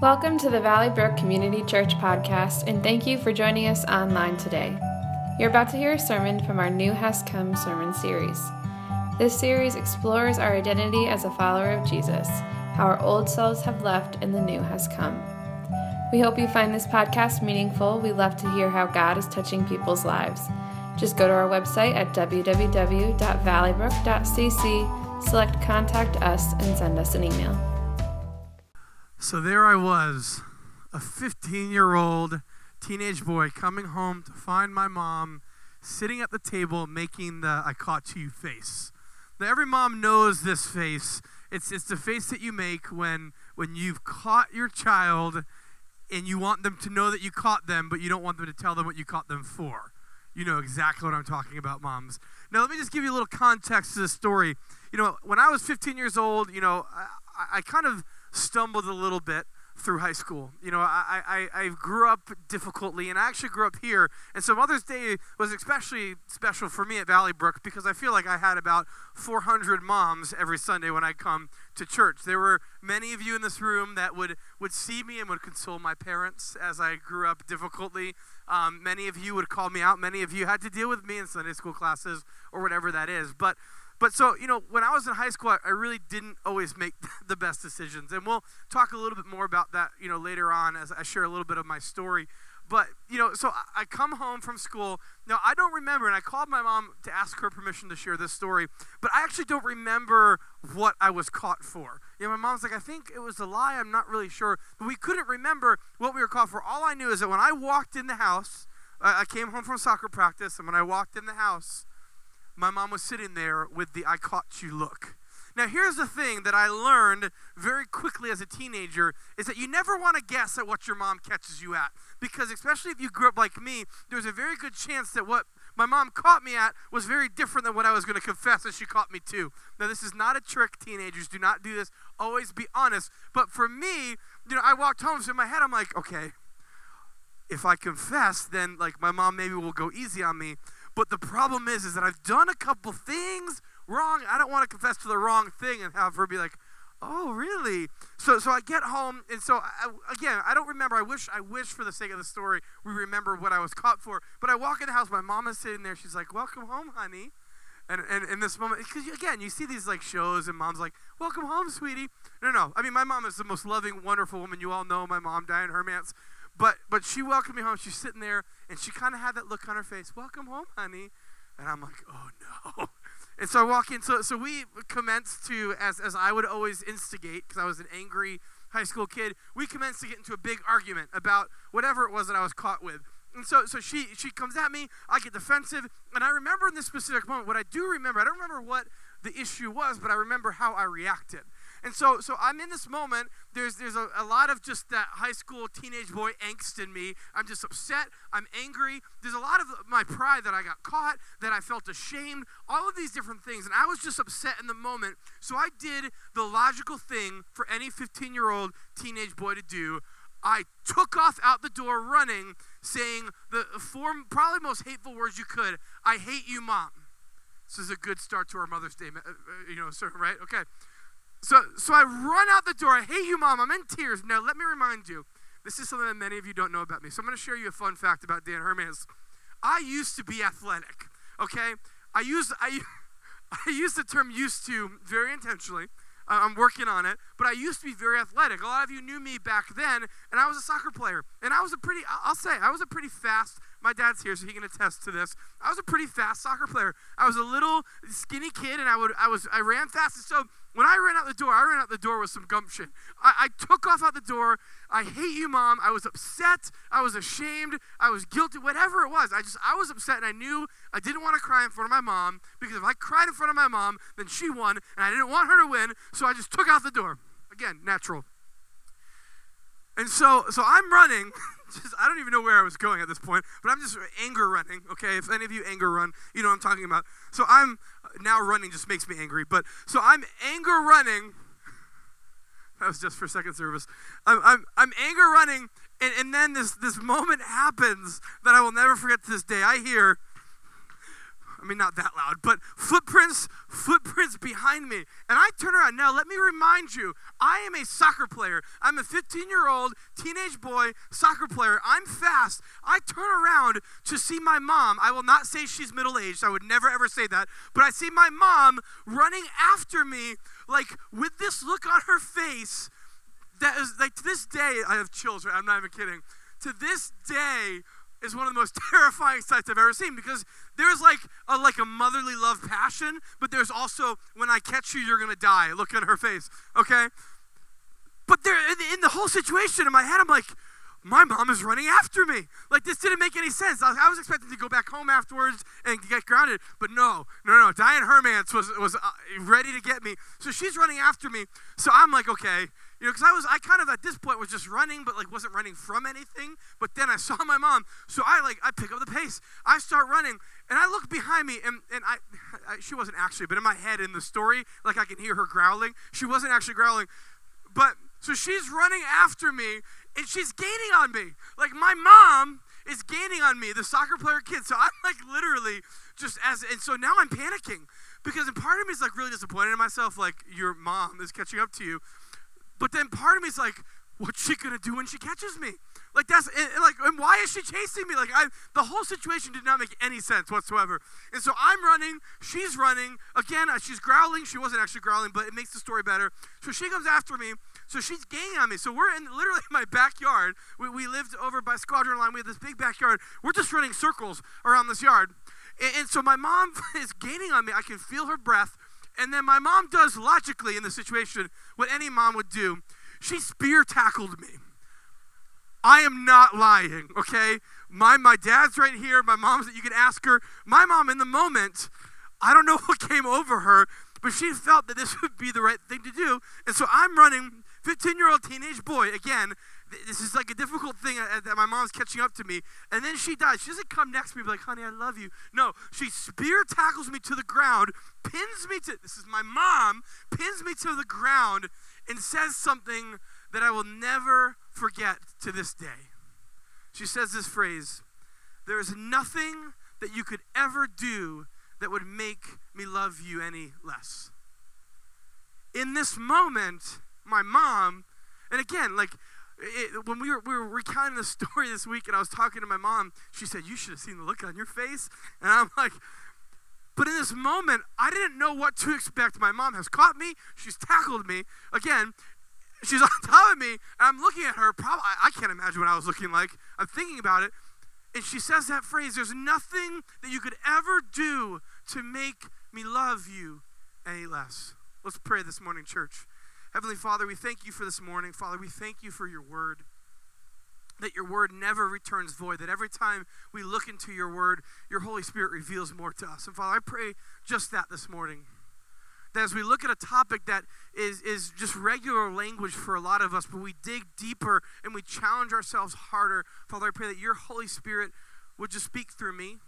Welcome to the Valley Brook Community Church podcast, and thank you for joining us online today. You're about to hear a sermon from our New Has Come sermon series. This series explores our identity as a follower of Jesus, how our old selves have left and the new has come. We hope you find this podcast meaningful. We love to hear how God is touching people's lives. Just go to our website at www.valleybrook.cc, select Contact Us, and send us an email. So there I was, a 15 year old teenage boy coming home to find my mom sitting at the table making the I caught you face. Now, every mom knows this face. It's, it's the face that you make when, when you've caught your child and you want them to know that you caught them, but you don't want them to tell them what you caught them for. You know exactly what I'm talking about, moms. Now, let me just give you a little context to the story. You know, when I was 15 years old, you know, I, I kind of stumbled a little bit through high school. You know, I, I, I grew up difficultly, and I actually grew up here. And so Mother's Day was especially special for me at Valley Brook because I feel like I had about 400 moms every Sunday when I come to church. There were many of you in this room that would, would see me and would console my parents as I grew up difficultly. Um, many of you would call me out. Many of you had to deal with me in Sunday school classes or whatever that is. But but so, you know, when I was in high school, I really didn't always make the best decisions. And we'll talk a little bit more about that, you know, later on as I share a little bit of my story. But, you know, so I come home from school. Now, I don't remember, and I called my mom to ask her permission to share this story, but I actually don't remember what I was caught for. You know, my mom's like, I think it was a lie. I'm not really sure. But we couldn't remember what we were caught for. All I knew is that when I walked in the house, I came home from soccer practice, and when I walked in the house, my mom was sitting there with the I caught you look. Now, here's the thing that I learned very quickly as a teenager is that you never want to guess at what your mom catches you at. Because, especially if you grew up like me, there's a very good chance that what my mom caught me at was very different than what I was going to confess that she caught me to. Now, this is not a trick, teenagers. Do not do this. Always be honest. But for me, you know, I walked home, so in my head, I'm like, okay, if I confess, then like my mom maybe will go easy on me. But the problem is, is that I've done a couple things wrong. I don't want to confess to the wrong thing and have her be like, "Oh, really?" So, so I get home, and so I, again, I don't remember. I wish, I wish, for the sake of the story, we remember what I was caught for. But I walk in the house, my mom is sitting there. She's like, "Welcome home, honey." And, and in this moment, because again, you see these like shows, and mom's like, "Welcome home, sweetie." No, no. I mean, my mom is the most loving, wonderful woman. You all know my mom, Diane Hermance. But but she welcomed me home. She's sitting there, and she kind of had that look on her face. Welcome home, honey. And I'm like, oh no. And so I walk in. So so we commenced to as as I would always instigate because I was an angry high school kid. We commenced to get into a big argument about whatever it was that I was caught with. And so, so she she comes at me. I get defensive, and I remember in this specific moment. What I do remember, I don't remember what the issue was, but I remember how I reacted. And so, so I'm in this moment. There's, there's a, a lot of just that high school teenage boy angst in me. I'm just upset. I'm angry. There's a lot of my pride that I got caught, that I felt ashamed, all of these different things. And I was just upset in the moment. So I did the logical thing for any 15 year old teenage boy to do. I took off out the door running, saying the four probably most hateful words you could I hate you, mom. This is a good start to our Mother's Day, uh, uh, you know, sermon, right? Okay. So, so I run out the door. I hate you, mom. I'm in tears. Now, let me remind you this is something that many of you don't know about me. So, I'm going to share you a fun fact about Dan Hermance. I used to be athletic, okay? I use, I, I use the term used to very intentionally. I'm working on it, but I used to be very athletic. A lot of you knew me back then, and I was a soccer player. And I was a pretty, I'll say, I was a pretty fast my dad's here, so he can attest to this. I was a pretty fast soccer player. I was a little skinny kid, and I would I was I ran fast. And so when I ran out the door, I ran out the door with some gumption. I, I took off out the door. I hate you, mom. I was upset. I was ashamed. I was guilty. Whatever it was, I just I was upset, and I knew I didn't want to cry in front of my mom because if I cried in front of my mom, then she won, and I didn't want her to win. So I just took out the door. Again, natural. And so, so I'm running. Just, I don't even know where I was going at this point, but I'm just anger running. Okay, if any of you anger run, you know what I'm talking about. So I'm now running just makes me angry. But so I'm anger running. That was just for second service. I'm, I'm, I'm anger running, and, and then this, this moment happens that I will never forget to this day. I hear, I mean, not that loud, but footprints, footprints behind me. And I turn around. Now, let me remind you, I am a soccer player. I'm a 15 year old teenage boy soccer player. I'm fast. I turn around to see my mom. I will not say she's middle aged. I would never, ever say that. But I see my mom running after me, like with this look on her face. That is like to this day, I have chills. Right? I'm not even kidding. To this day, is one of the most terrifying sights I've ever seen because there's like a, like a motherly love passion, but there's also when I catch you, you're gonna die. Look at her face, okay? But there, in the, in the whole situation in my head, I'm like, my mom is running after me. Like this didn't make any sense. I was, I was, expecting to go back home afterwards and get grounded, but no, no, no. Diane Hermance was was uh, ready to get me, so she's running after me. So I'm like, okay, know, because I was, I kind of at this point was just running, but like wasn't running from anything. But then I saw my mom, so I like, I pick up the pace. I start running, and I look behind me, and, and I, I, she wasn't actually, but in my head, in the story, like I can hear her growling. She wasn't actually growling, but so she's running after me, and she's gaining on me. Like my mom is gaining on me, the soccer player kid. So I'm like literally just as, and so now I'm panicking because part of me is like really disappointed in myself, like your mom is catching up to you. But then part of me is like, what's she gonna do when she catches me? Like that's and, like, and why is she chasing me? Like I, the whole situation did not make any sense whatsoever. And so I'm running, she's running again. Uh, she's growling. She wasn't actually growling, but it makes the story better. So she comes after me. So she's gaining on me. So we're in literally my backyard. We, we lived over by Squadron Line. We have this big backyard. We're just running circles around this yard. And, and so my mom is gaining on me. I can feel her breath. And then my mom does logically in the situation what any mom would do. She spear tackled me. I am not lying, okay? My my dad's right here. My mom's you can ask her. My mom in the moment, I don't know what came over her, but she felt that this would be the right thing to do. And so I'm running 15-year-old teenage boy again this is like a difficult thing uh, that my mom's catching up to me. And then she dies. She doesn't come next to me like, honey, I love you. No, she spear tackles me to the ground, pins me to, this is my mom, pins me to the ground and says something that I will never forget to this day. She says this phrase There is nothing that you could ever do that would make me love you any less. In this moment, my mom, and again, like it, when we were, we were recounting the story this week and I was talking to my mom, she said, You should have seen the look on your face. And I'm like, but in this moment, I didn't know what to expect. My mom has caught me. She's tackled me. Again, she's on top of me. And I'm looking at her. Probably, I can't imagine what I was looking like. I'm thinking about it. And she says that phrase There's nothing that you could ever do to make me love you any less. Let's pray this morning, church. Heavenly Father, we thank you for this morning. Father, we thank you for your word. That your word never returns void, that every time we look into your word, your Holy Spirit reveals more to us. And Father, I pray just that this morning. That as we look at a topic that is, is just regular language for a lot of us, but we dig deeper and we challenge ourselves harder, Father, I pray that your Holy Spirit would just speak through me.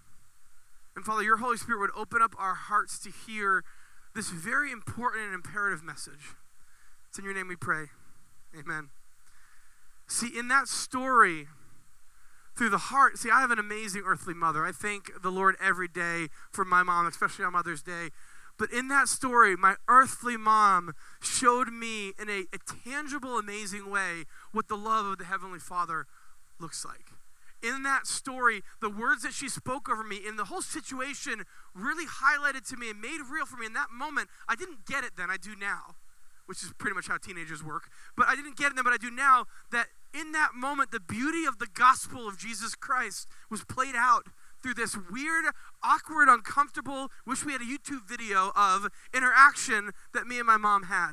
And Father, your Holy Spirit would open up our hearts to hear this very important and imperative message. It's in your name we pray. Amen. See, in that story, through the heart, see, I have an amazing earthly mother. I thank the Lord every day for my mom, especially on Mother's Day. But in that story, my earthly mom showed me in a, a, tangible, amazing way what the love of the Heavenly Father looks like. In that story, the words that she spoke over me in the whole situation really highlighted to me and made real for me in that moment. I didn't get it then, I do now which is pretty much how teenagers work. But I didn't get it then, but I do now, that in that moment, the beauty of the gospel of Jesus Christ was played out through this weird, awkward, uncomfortable, wish we had a YouTube video of interaction that me and my mom had.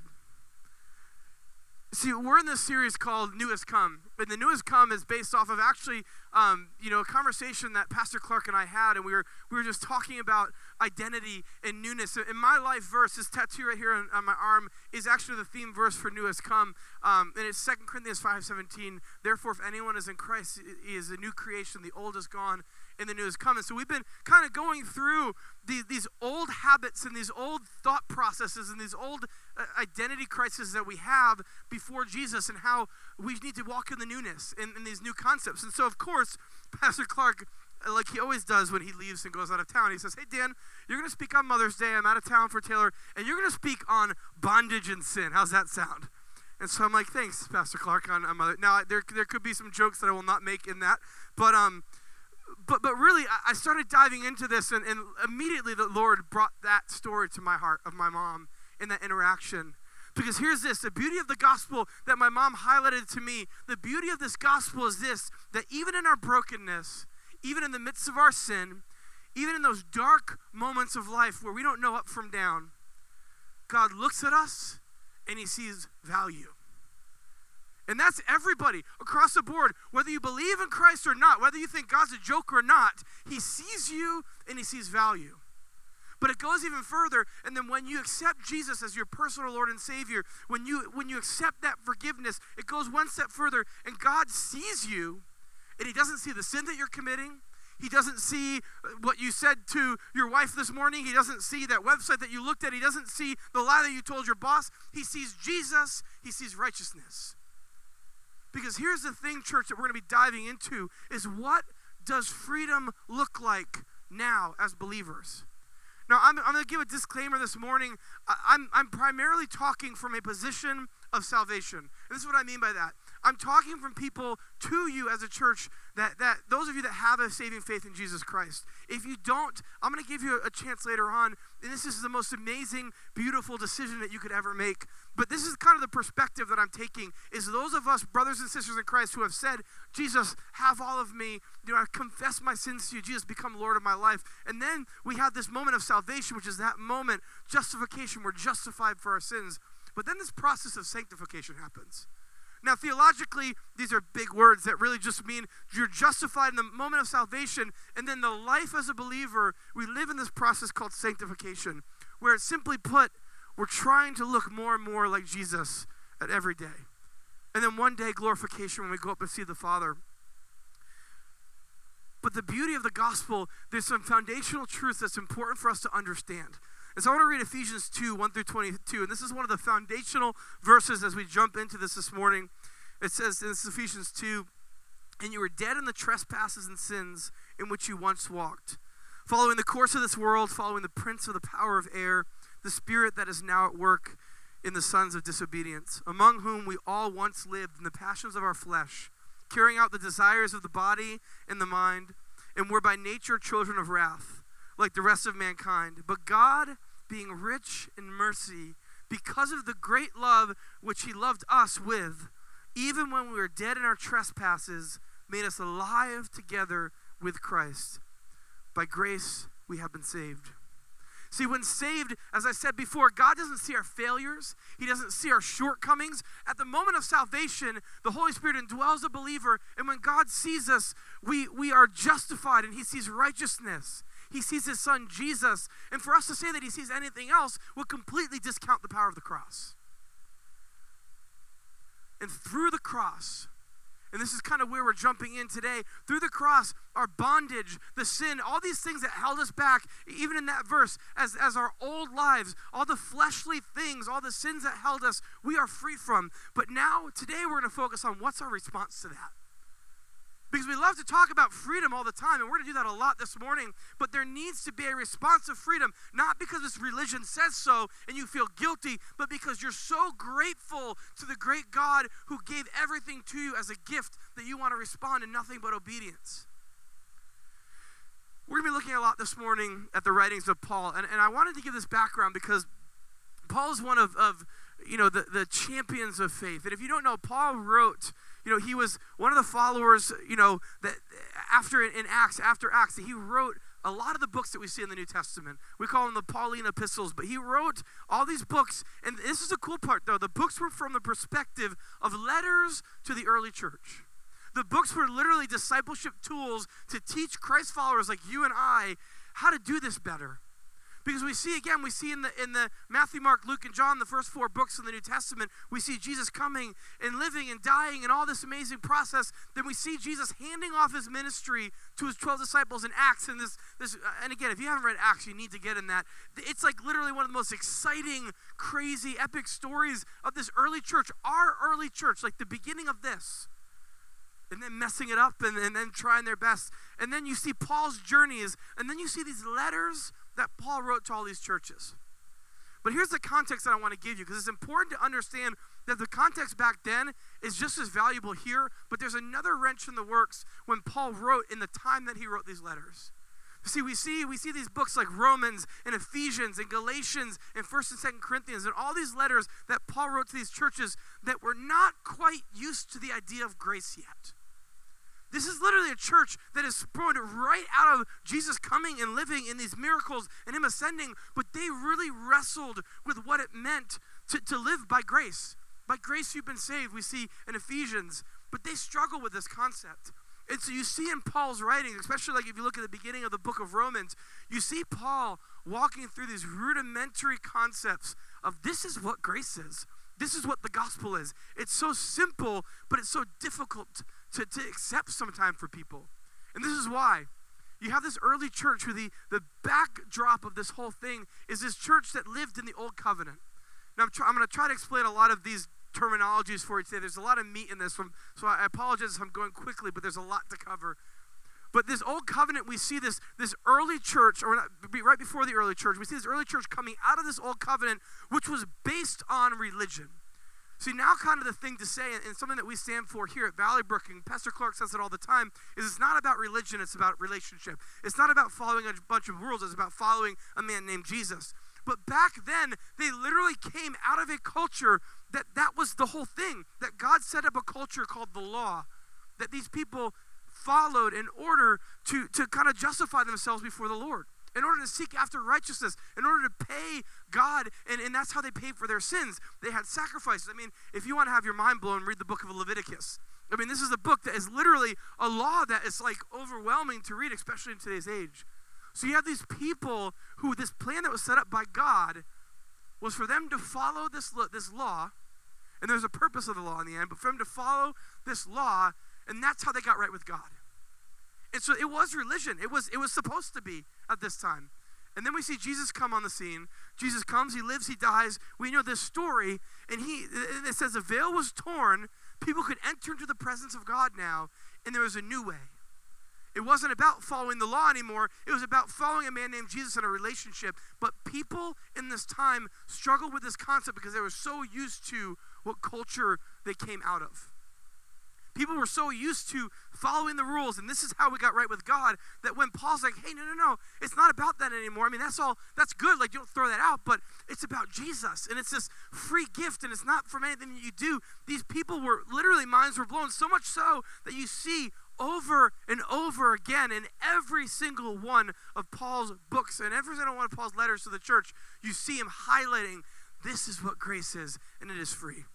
See, we're in this series called New Has Come. And the New Has Come is based off of actually, um, you know, a conversation that Pastor Clark and I had, and we were we were just talking about identity and newness. In my life verse, this tattoo right here on, on my arm is actually the theme verse for New Has Come, um, and it's 2 Corinthians 5:17. Therefore, if anyone is in Christ, he is a new creation. The old is gone, and the new is coming. So we've been kind of going through these, these old habits and these old thought processes and these old uh, identity crises that we have before Jesus and how we need to walk in the newness and, and these new concepts. And so, of course, Pastor Clark like he always does when he leaves and goes out of town. He says, Hey, Dan, you're going to speak on Mother's Day. I'm out of town for Taylor, and you're going to speak on bondage and sin. How's that sound? And so I'm like, Thanks, Pastor Clark, on, on Mother. Now, there, there could be some jokes that I will not make in that, but, um, but, but really, I started diving into this, and, and immediately the Lord brought that story to my heart of my mom in that interaction. Because here's this the beauty of the gospel that my mom highlighted to me, the beauty of this gospel is this that even in our brokenness, even in the midst of our sin, even in those dark moments of life where we don't know up from down, God looks at us and he sees value. And that's everybody across the board, whether you believe in Christ or not, whether you think God's a joke or not, he sees you and he sees value. But it goes even further. And then when you accept Jesus as your personal Lord and Savior, when you when you accept that forgiveness, it goes one step further. And God sees you, and He doesn't see the sin that you're committing. He doesn't see uh, what you said to your wife this morning. He doesn't see that website that you looked at. He doesn't see the lie that you told your boss. He sees Jesus. He sees righteousness. Because here's the thing, church, that we're going to be diving into is what does freedom look like now as believers? Now, I'm, I'm going to give a disclaimer this morning. I, I'm, I'm primarily talking from a position of salvation. And this is what I mean by that. I'm talking from people to you as a church that, that those of you that have a saving faith in Jesus Christ. If you don't, I'm going to give you a, chance later on. And this is the most amazing, beautiful decision that you could ever make. But this is kind of the perspective that I'm taking is those of us brothers and sisters in Christ who have said, Jesus, have all of me. You know, I confess my sins to you. Jesus, become Lord of my life. And then we have this moment of salvation, which is that moment, justification. We're justified for our sins. But then this process of sanctification happens. Now, theologically, these are big words that really just mean you're justified in the moment of salvation, and then the life as a believer, we live in this process called sanctification, where simply put, we're trying to look more and more like Jesus at every day. And then one day, glorification when we go up and see the Father. But the beauty of the gospel, there's some foundational truths that's important for us to understand. And so I want to read Ephesians 2 1 through 22. And this is one of the foundational verses as we jump into this this morning. It says, is Ephesians 2 And you were dead in the trespasses and sins in which you once walked, following the course of this world, following the prince of the power of air, the spirit that is now at work in the sons of disobedience, among whom we all once lived in the passions of our flesh, carrying out the desires of the body and the mind, and were by nature children of wrath like the rest of mankind. But God, being rich in mercy, because of the great love which He loved us with, even when we were dead in our trespasses, made us alive together with Christ. By grace we have been saved. See, when saved, as I said before, God doesn't see our failures. He doesn't see our shortcomings. At the moment of salvation, the Holy Spirit indwells the believer, and when God sees us, we, we are justified, and He sees righteousness. He sees his son Jesus. And for us to say that he sees anything else would completely discount the power of the cross. And through the cross, and this is kind of where we're jumping in today. Through the cross, our bondage, the sin, all these things that held us back, even in that verse, as, as our old lives, all the fleshly things, all the sins that held us, we are free from. But now, today, we're going to focus on what's our response to that. Because we love to talk about freedom all the time, and we're going to do that a lot this morning. But there needs to be a response of freedom, not because this religion says so and you feel guilty, but because you're so grateful to the great God who gave everything to you as a gift that you want to respond in nothing but obedience. We're going to be looking a lot this morning at the writings of Paul, and, and I wanted to give this background because Paul is one of, of you know, the, the champions of faith. And if you don't know, Paul wrote you know, he was one of the followers, you know, that after in Acts, after Acts, he wrote a lot of the books that we see in the New Testament. We call them the Pauline epistles, but he wrote all these books. And this is the cool part, though. The books were from the perspective of letters to the early church. The books were literally discipleship tools to teach Christ followers like you and I how to do this better. Because we see again, we see in the in the Matthew, Mark, Luke, and John, the first four books in the New Testament, we see Jesus coming and living and dying and all this amazing process. Then we see Jesus handing off his ministry to his 12 disciples in Acts. And this this uh, and again, if you haven't read Acts, you need to get in that. It's like literally one of the most exciting, crazy, epic stories of this early church, our early church, like the beginning of this. and then messing it up and, and then trying their best. And then you see Paul's journeys, and then you see these letters that Paul wrote to all these churches. But here's the context that I want to give you because it's important to understand that the context back then is just as valuable here, but there's another wrench in the works when Paul wrote in the time that he wrote these letters. See, we see we see these books like Romans and Ephesians and Galatians and First and Second Corinthians and all these letters that Paul wrote to these churches that were not quite used to the idea of grace yet. This is literally a church that is sprung right out of Jesus coming and living in these miracles and Him ascending, but they really wrestled with what it meant to, to live by grace. By grace you've been saved, we see in Ephesians, but they struggle with this concept. And so you see in Paul's writing, especially like if you look at the beginning of the book of Romans, you see Paul walking through these rudimentary concepts of this is what grace is. This is what the gospel is. It's so simple, but it's so difficult to, to accept sometimes for people. And this is why. You have this early church where the, the backdrop of this whole thing is this church that lived in the old covenant. Now, I'm, try, I'm going to try to explain a lot of these terminologies for you today. There's a lot of meat in this, from, so I apologize if I'm going quickly, but there's a lot to cover. But this old covenant, we see this, this early church, or not, right before the early church, we see this early church coming out of this old covenant, which was based on religion. See, now kind of the thing to say, and something that we stand for here at Valley Brook, and Pastor Clark says it all the time, is it's not about religion, it's about relationship. It's not about following a bunch of rules, it's about following a man named Jesus. But back then, they literally came out of a culture that that was the whole thing. That God set up a culture called the law, that these people followed in order to, to kind of justify themselves before the Lord, in order to seek after righteousness, in order to pay God, and, and that's how they paid for their sins. They had sacrifices. I mean, if you want to have your mind blown, read the book of Leviticus. I mean, this is a book that is literally a law that is like overwhelming to read, especially in today's age. So you have these people who this plan that was set up by God was for them to follow this, this law, and there's a purpose of the law in the end, but for them to follow this law, and that's how they got right with God. And so it was religion. It was it was supposed to be at this time. And then we see Jesus come on the scene. Jesus comes, he lives, he dies. We know this story, and he it says the veil was torn. People could enter into the presence of God now, and there was a new way. It wasn't about following the law anymore. It was about following a man named Jesus in a relationship. But people in this time struggled with this concept because they were so used to what culture they came out of. People were so used to following the rules, and this is how we got right with God, that when Paul's like, hey, no, no, no, it's not about that anymore. I mean, that's all, that's good. Like, don't throw that out, but it's about Jesus, and it's this free gift, and it's not from anything you do. These people were literally, minds were blown, so much so that you see over and over again in every single one of Paul's books and every single one of Paul's letters to the church, you see him highlighting this is what grace is, and it is free.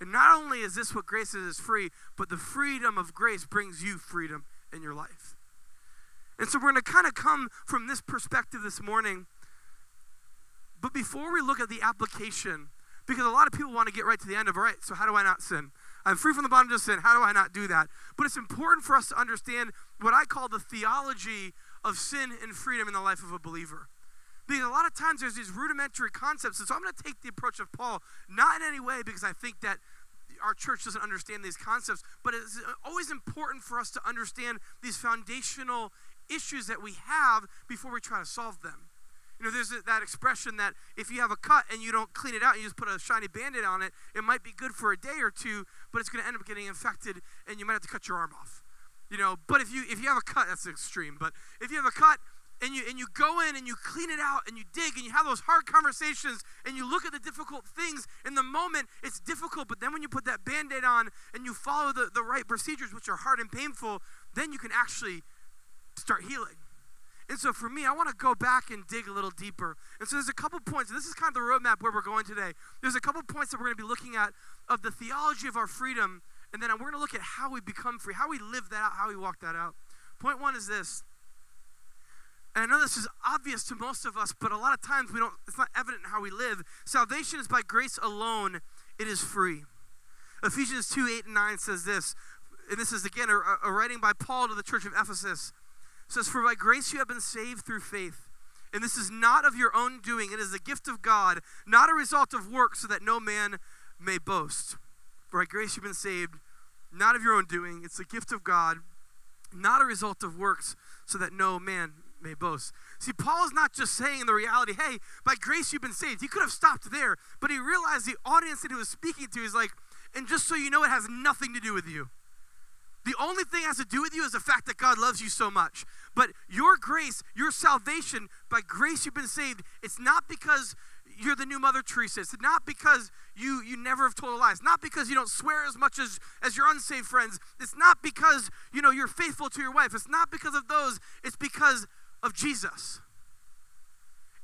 And not only is this what grace is, is free, but the freedom of grace brings you freedom in your life. And so we're going to kind of come from this perspective this morning. But before we look at the application, because a lot of people want to get right to the end of, all right, so how do I not sin? I'm free from the bondage of sin. How do I not do that? But it's important for us to understand what I call the theology of sin and freedom in the life of a believer. Because a lot of times there's these rudimentary concepts. And so I'm going to take the approach of Paul, not in any way because I think that our church doesn't understand these concepts, but it's always important for us to understand these foundational issues that we have before we try to solve them. You know, there's that expression that if you have a cut and you don't clean it out, you just put a shiny band-aid on it, it might be good for a day or two, but it's going to end up getting infected and you might have to cut your arm off. You know, but if you if you have a cut, that's extreme. But if you have a cut and you and you go in and you clean it out and you dig and you have those hard conversations and you look at the difficult things in the moment it's difficult but then when you put that band-aid on and you follow the, the right procedures which are hard and painful then you can actually start healing and so for me, I want to go back and dig a little deeper. And so there's a couple points. This is kind of the roadmap where we're going today. There's a couple points that we're going to be looking at of the theology of our freedom. And then we're going to look at how we become free, how we live that out, how we walk that out. Point one is this. And I know this is obvious to most of us, but a lot of times we don't, it's not evident in how we live. Salvation is by grace alone, it is free. Ephesians 2 8 and 9 says this, and this is again a, a writing by Paul to the church of Ephesus says, For by grace you have been saved through faith. And this is not of your own doing, it is a gift of God, not a result of work, so that no man may boast. For by grace you've been saved not of your own doing. It's a gift of God, not a result of works, so that no man may boast. See, Paul is not just saying the reality, hey, by grace you've been saved. He could have stopped there, but he realized the audience that he was speaking to is like, and just so you know, it has nothing to do with you. The only thing has to do with you is the fact that God loves you so much. But your grace, your salvation, by grace you've been saved, it's not because you're the new Mother Teresa. It's not because you, you never have told a lie. It's not because you don't swear as much as, as your unsaved friends. It's not because, you know, you're faithful to your wife. It's not because of those. It's because of Jesus.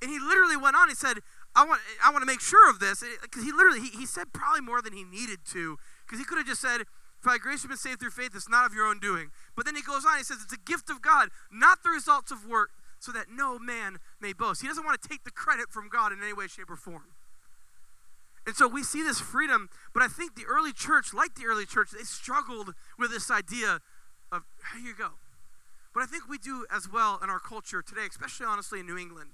And he literally went on. He said, I want, I want to make sure of this. Because he literally, he, he said probably more than he needed to. Because he could have just said, by grace you've been saved through faith, it's not of your own doing. But then he goes on, he says, it's a gift of God, not the results of work, so that no man may boast. He doesn't want to take the credit from God in any way, shape, or form. And so we see this freedom, but I think the early church, like the early church, they struggled with this idea of, here you go. But I think we do as well in our culture today, especially honestly in New England,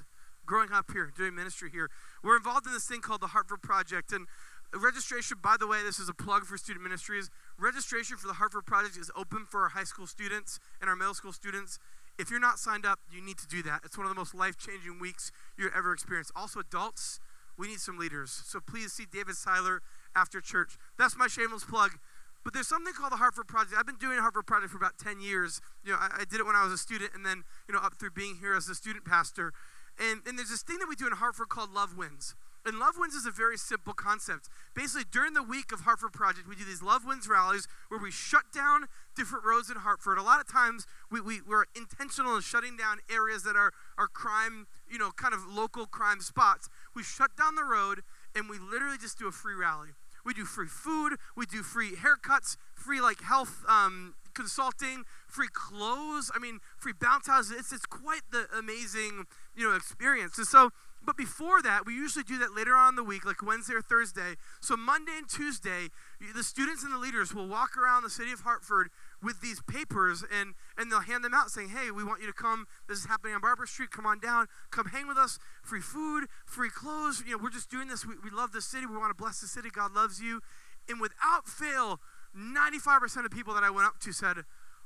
growing up here, doing ministry here. We're involved in this thing called the Hartford Project. And registration, by the way, this is a plug for student ministries. Registration for the Hartford Project is open for our high school students and our middle school students. If you're not signed up, you need to do that. It's one of the most life changing weeks you ever experienced. Also, adults, we need some leaders. So please see David Seiler after church. That's my shameless plug. But there's something called the Hartford Project. I've been doing Hartford Project for about 10 years. You know, I, I, did it when I was a student and then, you know, up through being here as a student pastor. And, and there's this thing that we do in Hartford called Love Wins. And Love Wins is a very simple concept. Basically, during the week of Hartford Project, we do these Love Wins rallies where we shut down different roads in Hartford. A lot of times, we, we, we're intentional in shutting down areas that are, are crime, you know, kind of local crime spots. We shut down the road and we literally just do a free rally. We do free food, we do free haircuts, free like health um, consulting, free clothes. I mean, free bounce houses. It's, it's quite the amazing, you know, experience. And so but before that, we usually do that later on in the week, like Wednesday or Thursday. So Monday and Tuesday, the students and the leaders will walk around the city of Hartford with these papers and, and they'll hand them out saying, hey, we want you to come. This is happening on Barbour Street. Come on down. Come hang with us. Free food, free clothes. You know, we're just doing this. We, we love the city. We want to bless the city. God loves you. And without fail, 95% of people that I went up to said,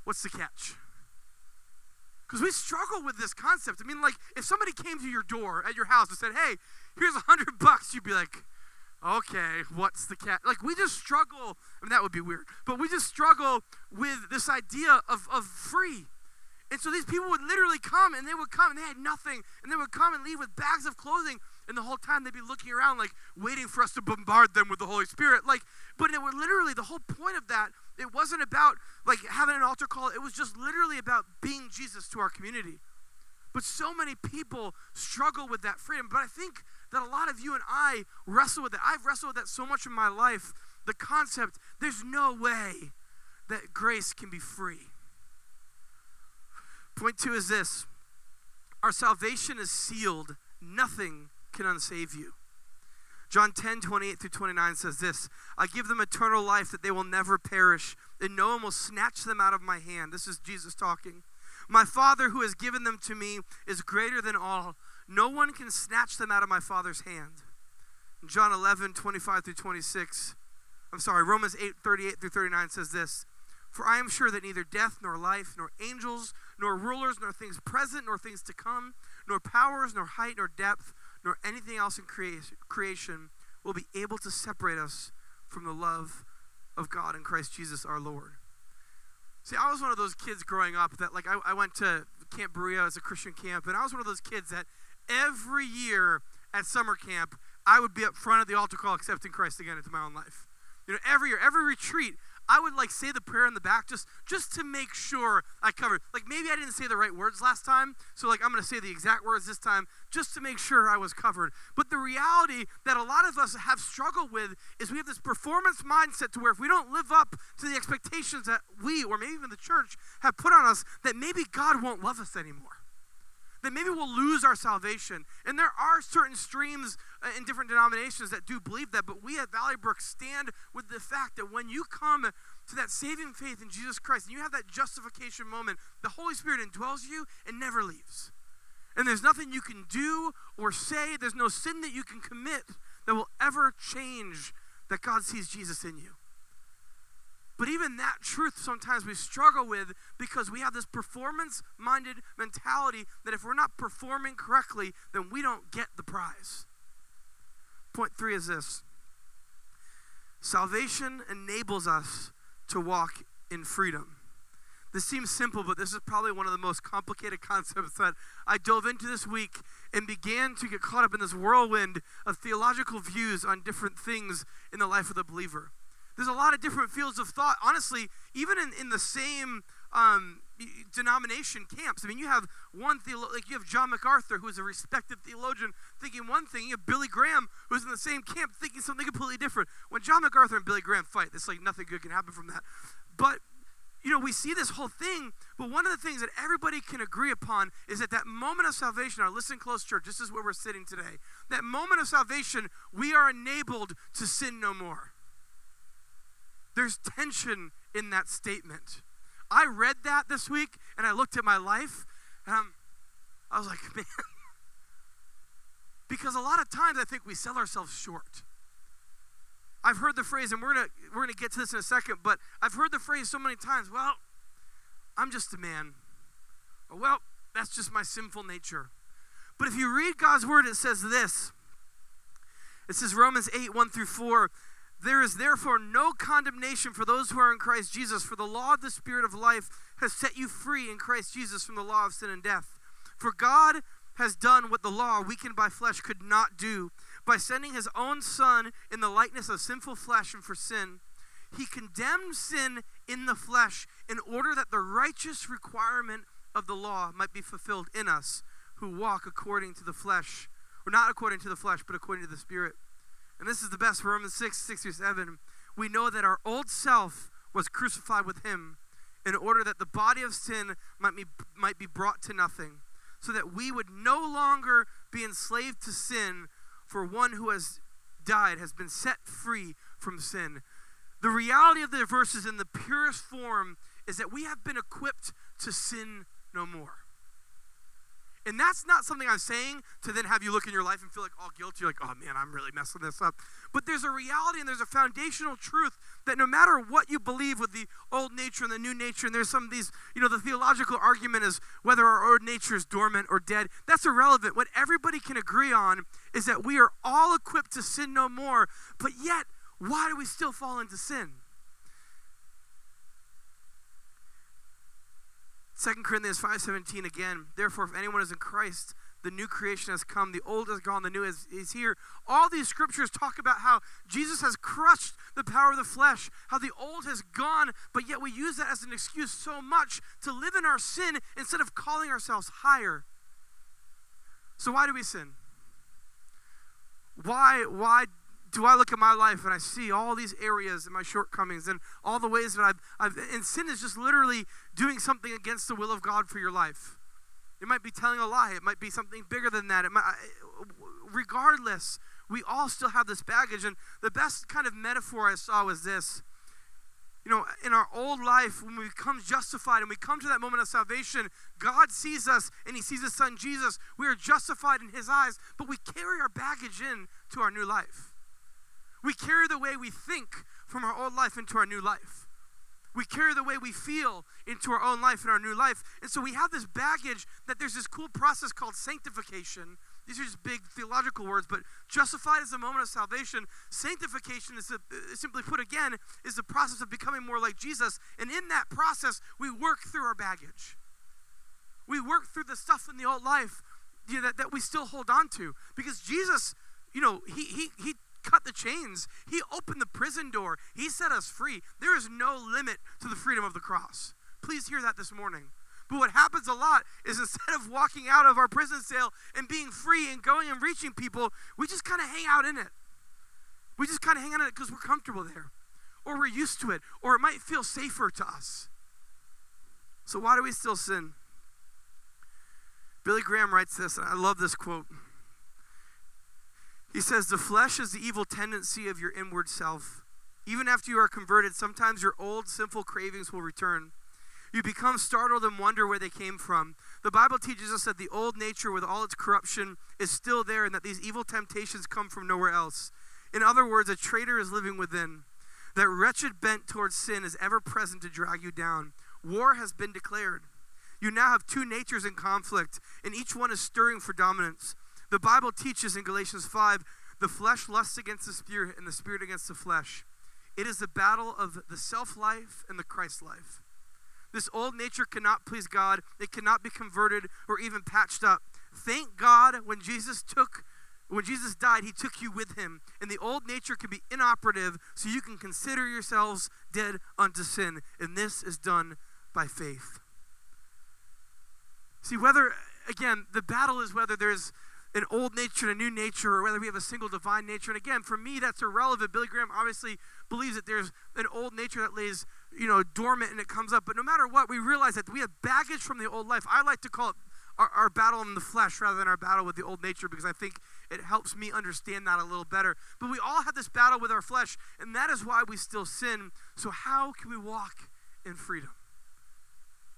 what's the catch? Because we struggle with this concept. I mean, like, if somebody came to your door at your house and said, hey, here's a hundred bucks, you'd be like, okay, what's the cat? Like, we just struggle. I mean, that would be weird. But we just struggle with this idea of, of free. And so these people would literally come and they would come and they had nothing. And they would come and leave with bags of clothing. And the whole time they'd be looking around, like, waiting for us to bombard them with the Holy Spirit. Like, but it would literally, the whole point of that it wasn't about like having an altar call. It was just literally about being Jesus to our community. But so many people struggle with that freedom. But I think that a lot of you and I wrestle with that. I've wrestled with that so much in my life. The concept, there's no way that grace can be free. Point two is this our salvation is sealed, nothing can unsave you. John 10, 28 through 29 says this I give them eternal life that they will never perish, and no one will snatch them out of my hand. This is Jesus talking. My Father who has given them to me is greater than all. No one can snatch them out of my Father's hand. John 11, 25 through 26. I'm sorry, Romans 8, 38 through 39 says this For I am sure that neither death, nor life, nor angels, nor rulers, nor things present, nor things to come, nor powers, nor height, nor depth, nor anything else in creation will be able to separate us from the love of God in Christ Jesus our Lord. See, I was one of those kids growing up that, like, I, I went to Camp Berea as a Christian camp, and I was one of those kids that every year at summer camp, I would be up front of the altar call accepting Christ again into my own life. You know, every year, every retreat, I would like say the prayer in the back just just to make sure I covered. Like maybe I didn't say the right words last time, so like I'm going to say the exact words this time just to make sure I was covered. But the reality that a lot of us have struggled with is we have this performance mindset to where if we don't live up to the expectations that we or maybe even the church have put on us, that maybe God won't love us anymore then maybe we'll lose our salvation. And there are certain streams uh, in different denominations that do believe that, but we at Valley Brook stand with the fact that when you come to that saving faith in Jesus Christ and you have that justification moment, the Holy Spirit indwells you and never leaves. And there's nothing you can do or say, there's no sin that you can commit that will ever change that God sees Jesus in you. But even that truth sometimes we struggle with because we have this performance minded mentality that if we're not performing correctly, then we don't get the prize. Point three is this salvation enables us to walk in freedom. This seems simple, but this is probably one of the most complicated concepts that I dove into this week and began to get caught up in this whirlwind of theological views on different things in the life of the believer. There's a lot of different fields of thought. Honestly, even in, in the same um, denomination camps. I mean, you have one theolo- like you have John MacArthur, who is a respected theologian, thinking one thing. You have Billy Graham, who's in the same camp, thinking something completely different. When John MacArthur and Billy Graham fight, it's like nothing good can happen from that. But you know, we see this whole thing, but one of the things that everybody can agree upon is that that moment of salvation, now listen close, church, this is where we're sitting today. That moment of salvation, we are enabled to sin no more. There's tension in that statement. I read that this week and I looked at my life and I'm, I was like, man. because a lot of times I think we sell ourselves short. I've heard the phrase, and we're gonna we're gonna get to this in a second, but I've heard the phrase so many times. Well, I'm just a man. Or, well, that's just my sinful nature. But if you read God's word, it says this. It says Romans 8, 1 through 4. There is therefore no condemnation for those who are in Christ Jesus, for the law of the Spirit of life has set you free in Christ Jesus from the law of sin and death. For God has done what the law, weakened by flesh, could not do. By sending his own Son in the likeness of sinful flesh and for sin, he condemned sin in the flesh in order that the righteous requirement of the law might be fulfilled in us who walk according to the flesh, or not according to the flesh, but according to the Spirit. And this is the best Romans 6, 6 through 7. We know that our old self was crucified with him in order that the body of sin might be, might be brought to nothing, so that we would no longer be enslaved to sin, for one who has died has been set free from sin. The reality of the verses in the purest form is that we have been equipped to sin no more. And that's not something I'm saying to then have you look in your life and feel like all guilty. Like, oh man, I'm really messing this up. But there's a reality and there's a foundational truth that no matter what you believe with the old nature and the new nature, and there's some of these, you know, the theological argument is whether our old nature is dormant or dead. That's irrelevant. What everybody can agree on is that we are all equipped to sin no more. But yet, why do we still fall into sin? 2 Corinthians 5:17 again. Therefore, if anyone is in Christ, the new creation has come. The old is gone. The new is, is here. All these scriptures talk about how Jesus has crushed the power of the flesh, how the old has gone, but yet we use that as an excuse so much to live in our sin instead of calling ourselves higher. So why do we sin? Why why do I look at my life and I see all these areas and my shortcomings and all the ways that I've, I've and sin is just literally doing something against the will of God for your life. It might be telling a lie. It might be something bigger than that. It might, regardless, we all still have this baggage. And the best kind of metaphor I saw was this. You know, in our old life, when we become justified and we come to that moment of salvation, God sees us and He sees His Son Jesus. We are justified in His eyes, but we carry our baggage in to our new life. We carry the way we think from our old life into our new life. We carry the way we feel into our own life and our new life. And so we have this baggage that there's this cool process called sanctification. These are just big theological words, but justified is the moment of salvation. Sanctification is, a, simply put again, is the process of becoming more like Jesus. And in that process, we work through our baggage. We work through the stuff in the old life you know, that, that we still hold on to. Because Jesus, you know, he, he, he cut the chains. He opened the prison door. He set us free. There is no limit to the freedom of the cross. Please hear that this morning. But what happens a lot is instead of walking out of our prison cell and being free and going and reaching people, we just kind of hang out in it. We just kind of hang out in it because we're comfortable there, or we're used to it, or it might feel safer to us. So, why do we still sin? Billy Graham writes this, and I love this quote. He says, The flesh is the evil tendency of your inward self. Even after you are converted, sometimes your old sinful cravings will return. You become startled and wonder where they came from. The Bible teaches us that the old nature, with all its corruption, is still there and that these evil temptations come from nowhere else. In other words, a traitor is living within. That wretched bent towards sin is ever present to drag you down. War has been declared. You now have two natures in conflict, and each one is stirring for dominance. The Bible teaches in Galatians 5 the flesh lusts against the spirit, and the spirit against the flesh. It is the battle of the self life and the Christ life. This old nature cannot please God, it cannot be converted or even patched up. Thank God when Jesus took when Jesus died, he took you with him, and the old nature can be inoperative so you can consider yourselves dead unto sin, and this is done by faith. See, whether, again, the battle is whether there's an old nature and a new nature, or whether we have a single divine nature. And again, for me, that's irrelevant. Billy Graham obviously believes that there's an old nature that lays, you know, dormant and it comes up. But no matter what, we realize that we have baggage from the old life. I like to call it our, our battle in the flesh rather than our battle with the old nature because I think it helps me understand that a little better. But we all have this battle with our flesh, and that is why we still sin. So, how can we walk in freedom?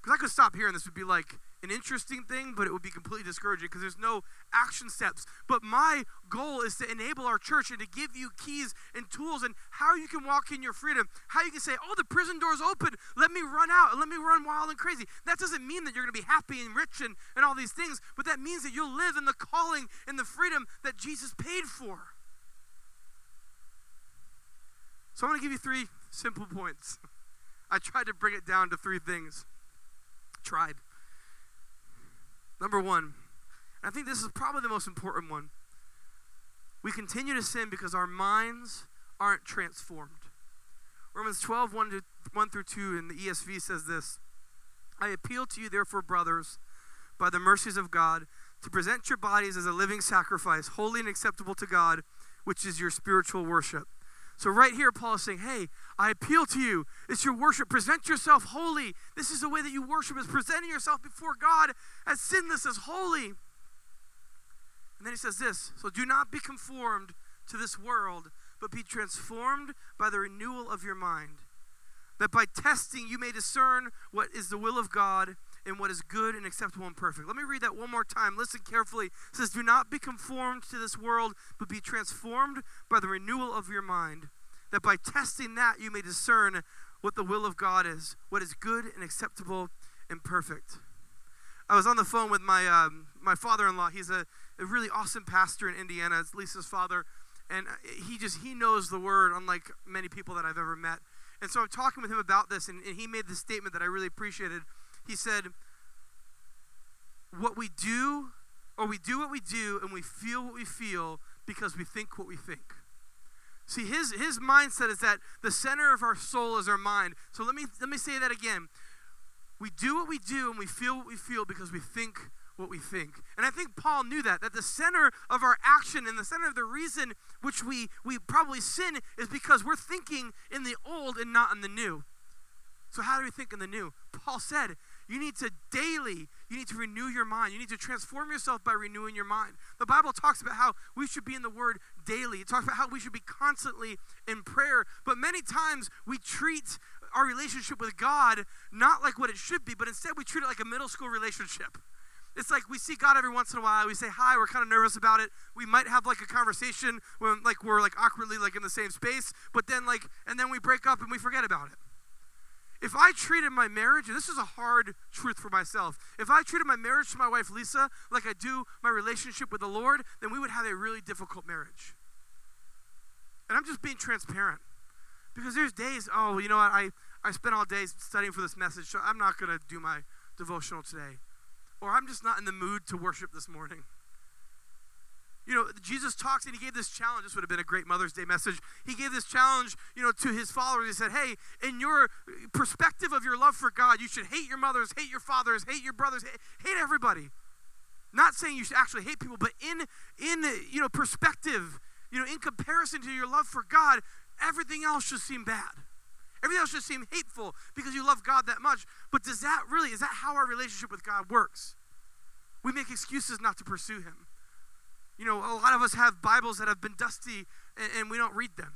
Because I could stop here and this would be like, an interesting thing, but it would be completely discouraging because there's no action steps. But my goal is to enable our church and to give you keys and tools and how you can walk in your freedom. How you can say, oh, the prison door's open. Let me run out and let me run wild and crazy. That doesn't mean that you're going to be happy and rich and, and all these things, but that means that you'll live in the calling and the freedom that Jesus paid for. So I'm going to give you three simple points. I tried to bring it down to three things. Tried. Number one, I think this is probably the most important one. We continue to sin because our minds aren't transformed. Romans 12, 1, to, 1 through 2 in the ESV says this I appeal to you, therefore, brothers, by the mercies of God, to present your bodies as a living sacrifice, holy and acceptable to God, which is your spiritual worship. So, right here, Paul is saying, Hey, I appeal to you. It's your worship. Present yourself holy. This is the way that you worship, is presenting yourself before God as sinless, as holy. And then he says this So, do not be conformed to this world, but be transformed by the renewal of your mind, that by testing you may discern what is the will of God in what is good and acceptable and perfect. Let me read that one more time. Listen carefully. It says, Do not be conformed to this world, but be transformed by the renewal of your mind, that by testing that you may discern what the will of God is, what is good and acceptable and perfect. I was on the phone with my um, my father-in-law. He's a, a really awesome pastor in Indiana. It's Lisa's father, and he just he knows the word unlike many people that I've ever met. And so I'm talking with him about this, and, and he made this statement that I really appreciated. He said, What we do, or we do what we do, and we feel what we feel because we think what we think. See, his, his mindset is that the center of our soul is our mind. So let me, let me say that again. We do what we do and we feel what we feel because we think what we think. And I think Paul knew that, that the center of our action and the center of the reason which we, we probably sin is because we're thinking in the old and not in the new. So, how do we think in the new? Paul said, you need to daily, you need to renew your mind. You need to transform yourself by renewing your mind. The Bible talks about how we should be in the Word daily. It talks about how we should be constantly in prayer. But many times we treat our relationship with God not like what it should be, but instead we treat it like a middle school relationship. It's like we see God every once in a while. We say hi. We're kind of nervous about it. We might have like a conversation when like we're like awkwardly like in the same space, but then like and then we break up and we forget about it. If I treated my marriage, and this is a hard truth for myself, if I treated my marriage to my wife Lisa like I do my relationship with the Lord, then we would have a really difficult marriage. And I'm just being transparent. Because there's days, oh, you know what, I, I spent all day studying for this message, so I'm not going to do my devotional today. Or I'm just not in the mood to worship this morning. You know, Jesus talks and he gave this challenge. This would have been a great Mother's Day message. He gave this challenge, you know, to his followers. He said, Hey, in your perspective of your love for God, you should hate your mothers, hate your fathers, hate your brothers, hate, hate everybody. Not saying you should actually hate people, but in in you know perspective, you know, in comparison to your love for God, everything else should seem bad. Everything else should seem hateful because you love God that much. But does that really, is that how our relationship with God works? We make excuses not to pursue Him. You know, a lot of us have Bibles that have been dusty and, and we don't read them.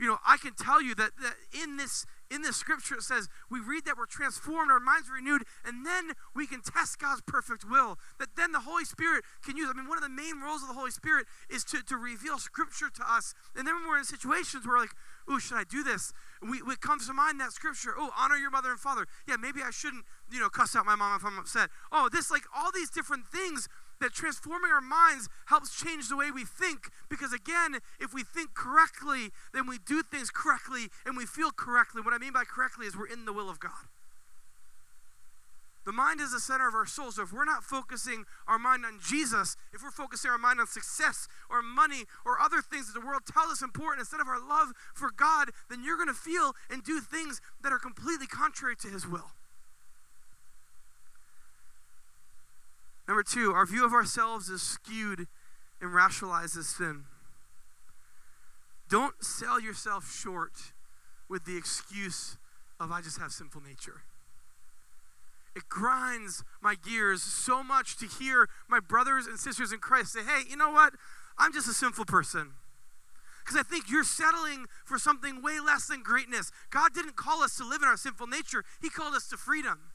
You know, I can tell you that, that in this in this scripture it says we read that we're transformed, our minds are renewed, and then we can test God's perfect will. That then the Holy Spirit can use. I mean, one of the main roles of the Holy Spirit is to, to reveal scripture to us. And then when we're in situations where, like, ooh, should I do this? We, it comes to mind that scripture, oh, honor your mother and father. Yeah, maybe I shouldn't, you know, cuss out my mom if I'm upset. Oh, this, like, all these different things that transforming our minds helps change the way we think. Because again, if we think correctly, then we do things correctly and we feel correctly. What I mean by correctly is we're in the will of God. The mind is the center of our soul. So if we're not focusing our mind on Jesus, if we're focusing our mind on success or money or other things that the world tells us important instead of our love for God, then you're going to feel and do things that are completely contrary to his will. Number two, our view of ourselves is skewed and rationalizes sin. Don't sell yourself short with the excuse of, I just have sinful nature. It grinds my gears so much to hear my brothers and sisters in Christ say, hey, you know what? I'm just a sinful person. Because I think you're settling for something way less than greatness. God didn't call us to live in our sinful nature, He called us to freedom.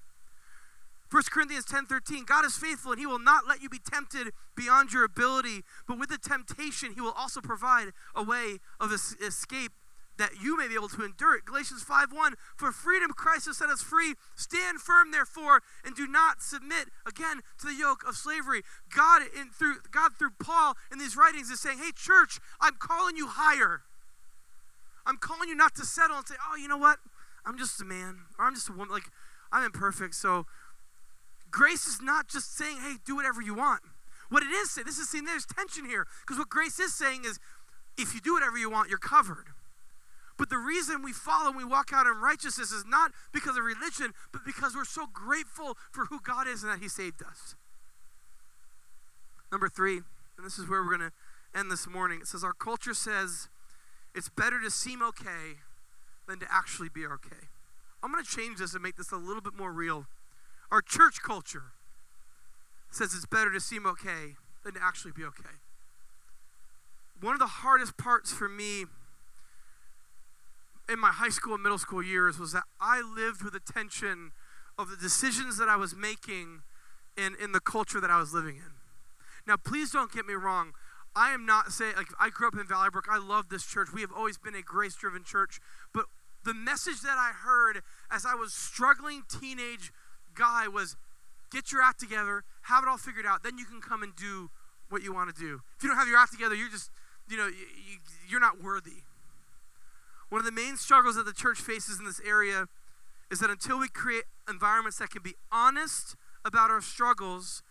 1 Corinthians 10:13 God is faithful and he will not let you be tempted beyond your ability but with the temptation he will also provide a way of escape that you may be able to endure it. Galatians 5:1 For freedom Christ has set us free. Stand firm therefore and do not submit again to the yoke of slavery. God in through God through Paul in these writings is saying, "Hey church, I'm calling you higher. I'm calling you not to settle and say, "Oh, you know what? I'm just a man or I'm just a woman like I'm imperfect, so Grace is not just saying, hey, do whatever you want. What it is saying, this is saying there's tension here. Because what grace is saying is, if you do whatever you want, you're covered. But the reason we follow and we walk out in righteousness is not because of religion, but because we're so grateful for who God is and that He saved us. Number three, and this is where we're going to end this morning. It says, Our culture says it's better to seem okay than to actually be okay. I'm going to change this and make this a little bit more real our church culture says it's better to seem okay than to actually be okay. One of the hardest parts for me in my high school and middle school years was that I lived with the tension of the decisions that I was making in, in the culture that I was living in. Now, please don't get me wrong. I am not saying, like, I grew up in Valley Brook. I love this church. We have always been a grace driven church. But the message that I heard as I was struggling teenage guy was get your act together, have it all figured out, then you can come and do what you want to do. If you don't have your act together, you're just, you know, you, you're not worthy. One of the main struggles that the church faces in this area is that until we create environments that can be honest about our struggles,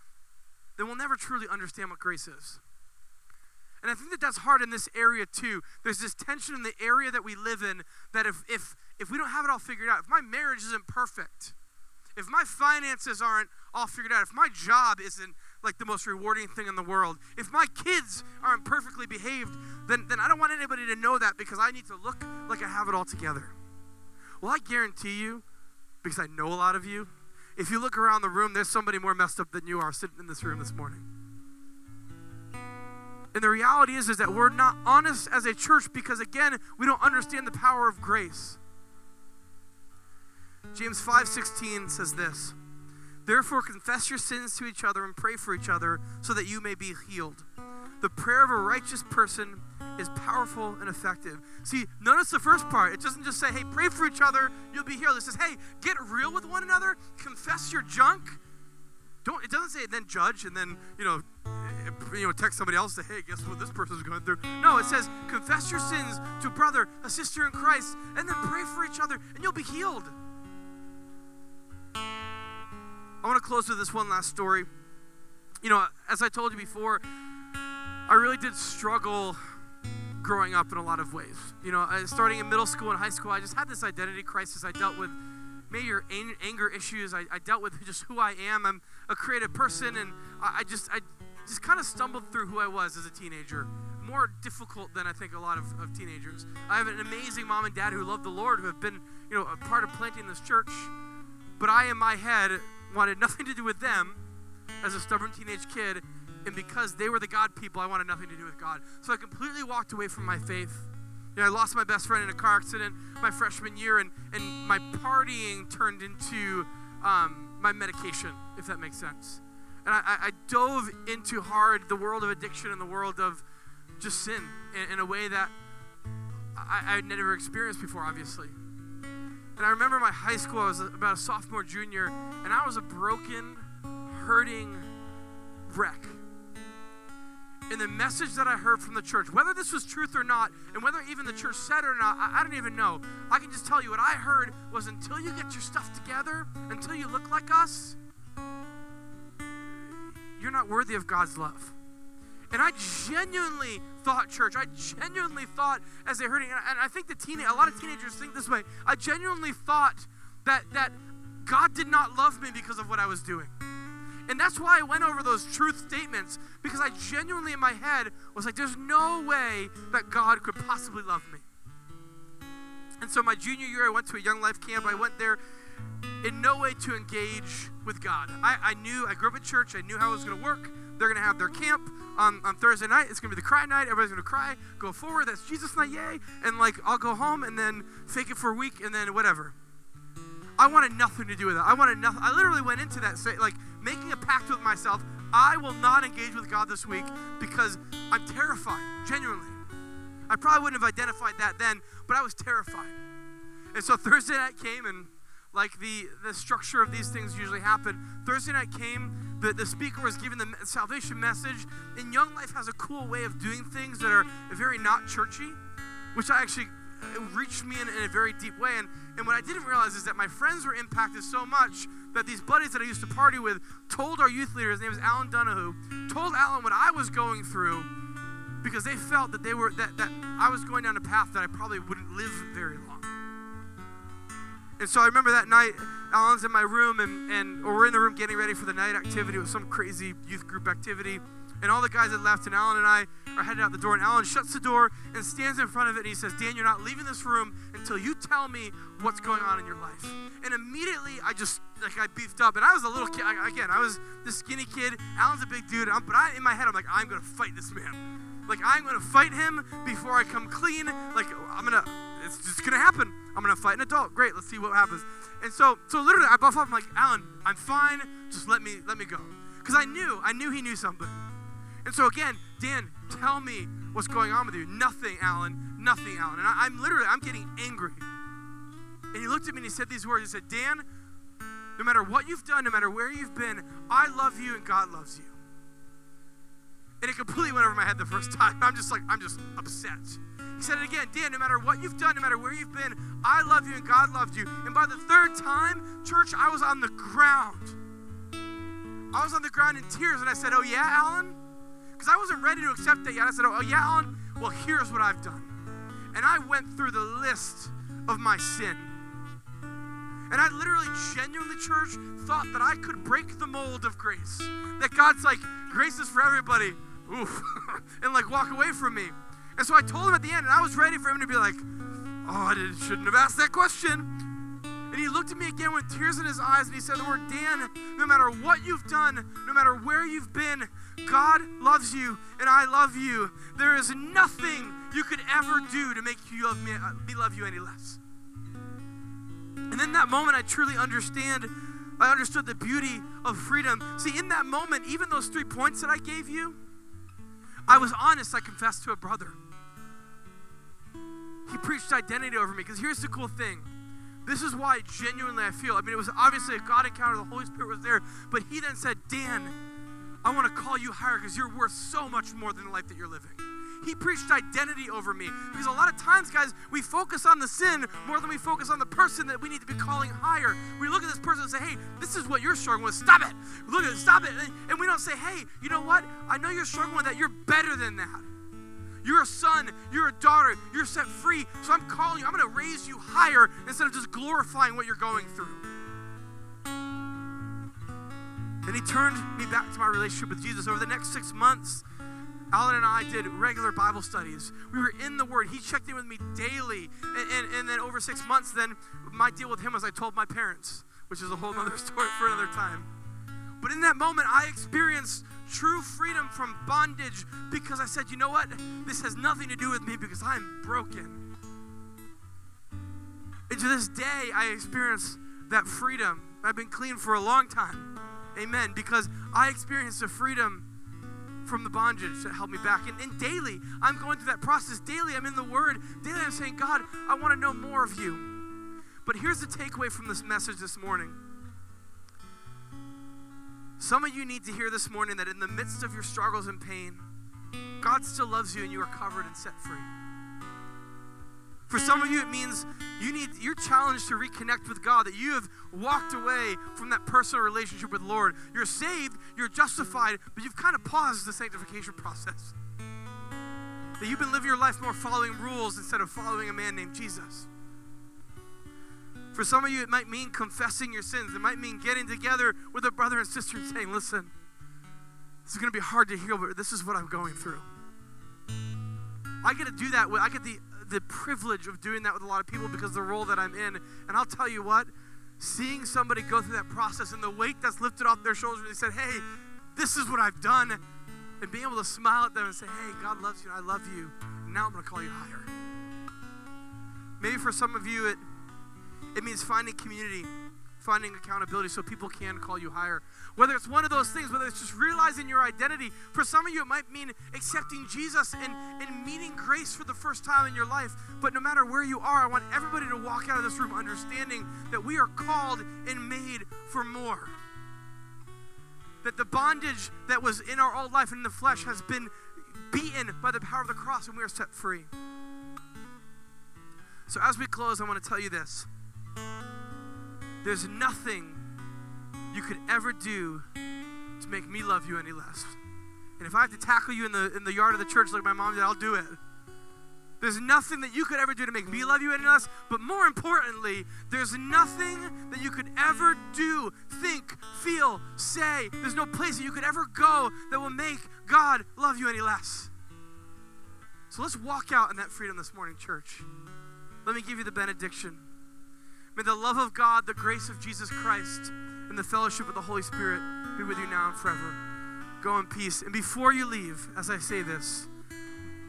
then we'll never truly understand what grace is. And I think that that's hard in this area too. There's this tension in the area that we live in that if, if, if we don't have it all figured out, if my marriage isn't perfect, if my finances aren't all figured out, if my job isn't like the most rewarding thing in the world, if my kids aren't perfectly behaved, then, then I don't want anybody to know that because I need to look like I have it all together. Well, I guarantee you, because I know a lot of you, if you look around the room, there's somebody more messed up than you are sitting in this room this morning. And the reality is, is that we're not honest as a church because, again, we don't understand the power of grace. James 5:16 says this. Therefore confess your sins to each other and pray for each other so that you may be healed. The prayer of a righteous person is powerful and effective. See, notice the first part. It doesn't just say, "Hey, pray for each other, you'll be healed." It says, "Hey, get real with one another, confess your junk." Don't it doesn't say then judge and then, you know, you know, text somebody else say, hey, guess what this person's going through? No, it says, confess your sins to a brother, a sister in Christ, and then pray for each other, and you'll be healed. I want to close with this one last story. You know, as I told you before, I really did struggle growing up in a lot of ways. You know, starting in middle school and high school, I just had this identity crisis. I dealt with major anger issues. I, I dealt with just who I am. I'm a creative person, and I, I just I just kind of stumbled through who I was as a teenager. More difficult than I think a lot of, of teenagers. I have an amazing mom and dad who love the Lord, who have been, you know, a part of planting this church. But I, in my head, wanted nothing to do with them as a stubborn teenage kid. And because they were the God people, I wanted nothing to do with God. So I completely walked away from my faith. You know, I lost my best friend in a car accident my freshman year, and, and my partying turned into um, my medication, if that makes sense. And I, I dove into hard the world of addiction and the world of just sin in, in a way that I, I had never experienced before, obviously. And I remember my high school, I was about a sophomore, junior, and I was a broken, hurting wreck. And the message that I heard from the church, whether this was truth or not, and whether even the church said it or not, I, I don't even know. I can just tell you what I heard was until you get your stuff together, until you look like us, you're not worthy of God's love. And I genuinely thought, church, I genuinely thought as they heard it, and I think the teenage, a lot of teenagers think this way. I genuinely thought that that God did not love me because of what I was doing. And that's why I went over those truth statements because I genuinely in my head was like, there's no way that God could possibly love me. And so my junior year, I went to a young life camp. I went there in no way to engage with God. I, I knew, I grew up in church, I knew how it was going to work. They're going to have their camp on, on Thursday night. It's going to be the cry night. Everybody's going to cry, go forward. That's Jesus night, yay. And like, I'll go home and then fake it for a week and then whatever. I wanted nothing to do with it. I wanted nothing. I literally went into that, say, like, making a pact with myself. I will not engage with God this week because I'm terrified, genuinely. I probably wouldn't have identified that then, but I was terrified. And so Thursday night came, and like the, the structure of these things usually happen, Thursday night came, the, the speaker was giving the salvation message, and Young Life has a cool way of doing things that are very not churchy, which I actually it reached me in, in, a very deep way. And, and what I didn't realize is that my friends were impacted so much that these buddies that I used to party with told our youth leader, his name is Alan Donahue, told Alan what I was going through because they felt that they were that, that I was going down a path that I probably wouldn't live very long. And so I remember that night, Alan's in my room and, and we're in the room getting ready for the night activity. It was some crazy youth group activity. And all the guys had left, and Alan and I are headed out the door. And Alan shuts the door and stands in front of it. And he says, Dan, you're not leaving this room until you tell me what's going on in your life. And immediately, I just, like, I beefed up. And I was a little kid. Again, I was the skinny kid. Alan's a big dude. but I, in my head, I'm like, I'm going to fight this man. Like, I'm going to fight him before I come clean. Like, I'm going to, it's just to happen. I'm to fight an adult. Great, let's see what happens. And so, so literally, I buff up. I'm like, Alan, I'm fine. Just let me, let me go. Because I knew, I knew he knew something. And so again, Dan, tell me what's going on with you. Nothing, Alan. Nothing, Alan. And I, am literally, I'm getting angry. And he looked at me and he said these words. He said, Dan, no matter what you've done, no matter where you've been, I love you and God loves you. And it completely went over my head the first time. I'm just like, I'm just upset. He said it again, Dan, no matter what you've done, no matter where you've been, I love you and God loved you. And by the third time, church, I was on the ground. I was on the ground in tears and I said, Oh, yeah, Alan? because I wasn't ready to accept that yet. I said, oh, yeah, Alan, well, here's what I've done. And I went through the list of my sin. And I literally, genuinely, church, thought that I could break the mold of grace. That God's like, grace is for everybody. Oof. and like walk away from me. And so I told him at the end, and I was ready for him to be like, oh, I shouldn't have asked that question. And he looked at me again with tears in his eyes and he said the word, Dan, no matter what you've done, no matter where you've been, God loves you and I love you. There is nothing you could ever do to make you love me, uh, me love you any less. And in that moment, I truly understand. I understood the beauty of freedom. See, in that moment, even those three points that I gave you, I was honest. I confessed to a brother. He preached identity over me. Because here's the cool thing this is why genuinely I feel. I mean, it was obviously a God encounter, the Holy Spirit was there, but He then said, Dan, I want to call you higher because you're worth so much more than the life that you're living. He preached identity over me. Because a lot of times, guys, we focus on the sin more than we focus on the person that we need to be calling higher. We look at this person and say, hey, this is what you're struggling with. Stop it. Look at it. Stop it. And we don't say, hey, you know what? I know you're struggling with that. You're better than that. You're a son, you're a daughter, you're set free. So I'm calling you. I'm going to raise you higher instead of just glorifying what you're going through. Then he turned me back to my relationship with Jesus. Over the next six months, Alan and I did regular Bible studies. We were in the Word. He checked in with me daily. And, and, and then over six months, then my deal with him was I told my parents, which is a whole other story for another time. But in that moment, I experienced true freedom from bondage because I said, you know what? This has nothing to do with me because I'm broken. And to this day, I experience that freedom. I've been clean for a long time. Amen. Because I experienced the freedom from the bondage that held me back. And, and daily, I'm going through that process. Daily, I'm in the Word. Daily, I'm saying, God, I want to know more of you. But here's the takeaway from this message this morning. Some of you need to hear this morning that in the midst of your struggles and pain, God still loves you and you are covered and set free. For some of you, it means you need you're challenged to reconnect with God, that you have walked away from that personal relationship with Lord. You're saved, you're justified, but you've kind of paused the sanctification process. That you've been living your life more following rules instead of following a man named Jesus. For some of you, it might mean confessing your sins. It might mean getting together with a brother and sister and saying, listen, this is going to be hard to heal, but this is what I'm going through. I get to do that. With, I get the the privilege of doing that with a lot of people because the role that I'm in. And I'll tell you what, seeing somebody go through that process and the weight that's lifted off their shoulders when they said, hey, this is what I've done, and being able to smile at them and say, hey, God loves you, I love you. Now I'm going to call you higher. Maybe for some of you, it, it means finding community finding accountability so people can call you higher. Whether it's one of those things, whether it's just realizing your identity, for some of you, it might mean accepting Jesus and, and meeting grace for the first time in your life. But no matter where you are, I want everybody to walk out of this room understanding that we are called and made for more. That the bondage that was in our old life and in the flesh has been beaten by the power of the cross and we are set free. So, as we close, I want to tell you this. There's nothing you could ever do to make me love you any less. And if I have to tackle you in the, in the yard of the church like my mom did, I'll do it. There's nothing that you could ever do to make me love you any less. But more importantly, there's nothing that you could ever do, think, feel, say. There's no place that you could ever go that will make God love you any less. So let's walk out in that freedom this morning, church. Let me give you the benediction. May the love of God, the grace of Jesus Christ, and the fellowship of the Holy Spirit be with you now and forever. Go in peace. And before you leave, as I say this,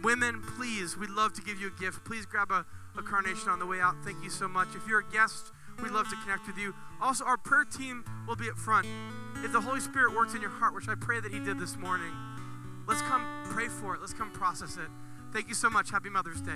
women, please, we'd love to give you a gift. Please grab a, a carnation on the way out. Thank you so much. If you're a guest, we'd love to connect with you. Also, our prayer team will be up front. If the Holy Spirit works in your heart, which I pray that He did this morning, let's come pray for it. Let's come process it. Thank you so much. Happy Mother's Day.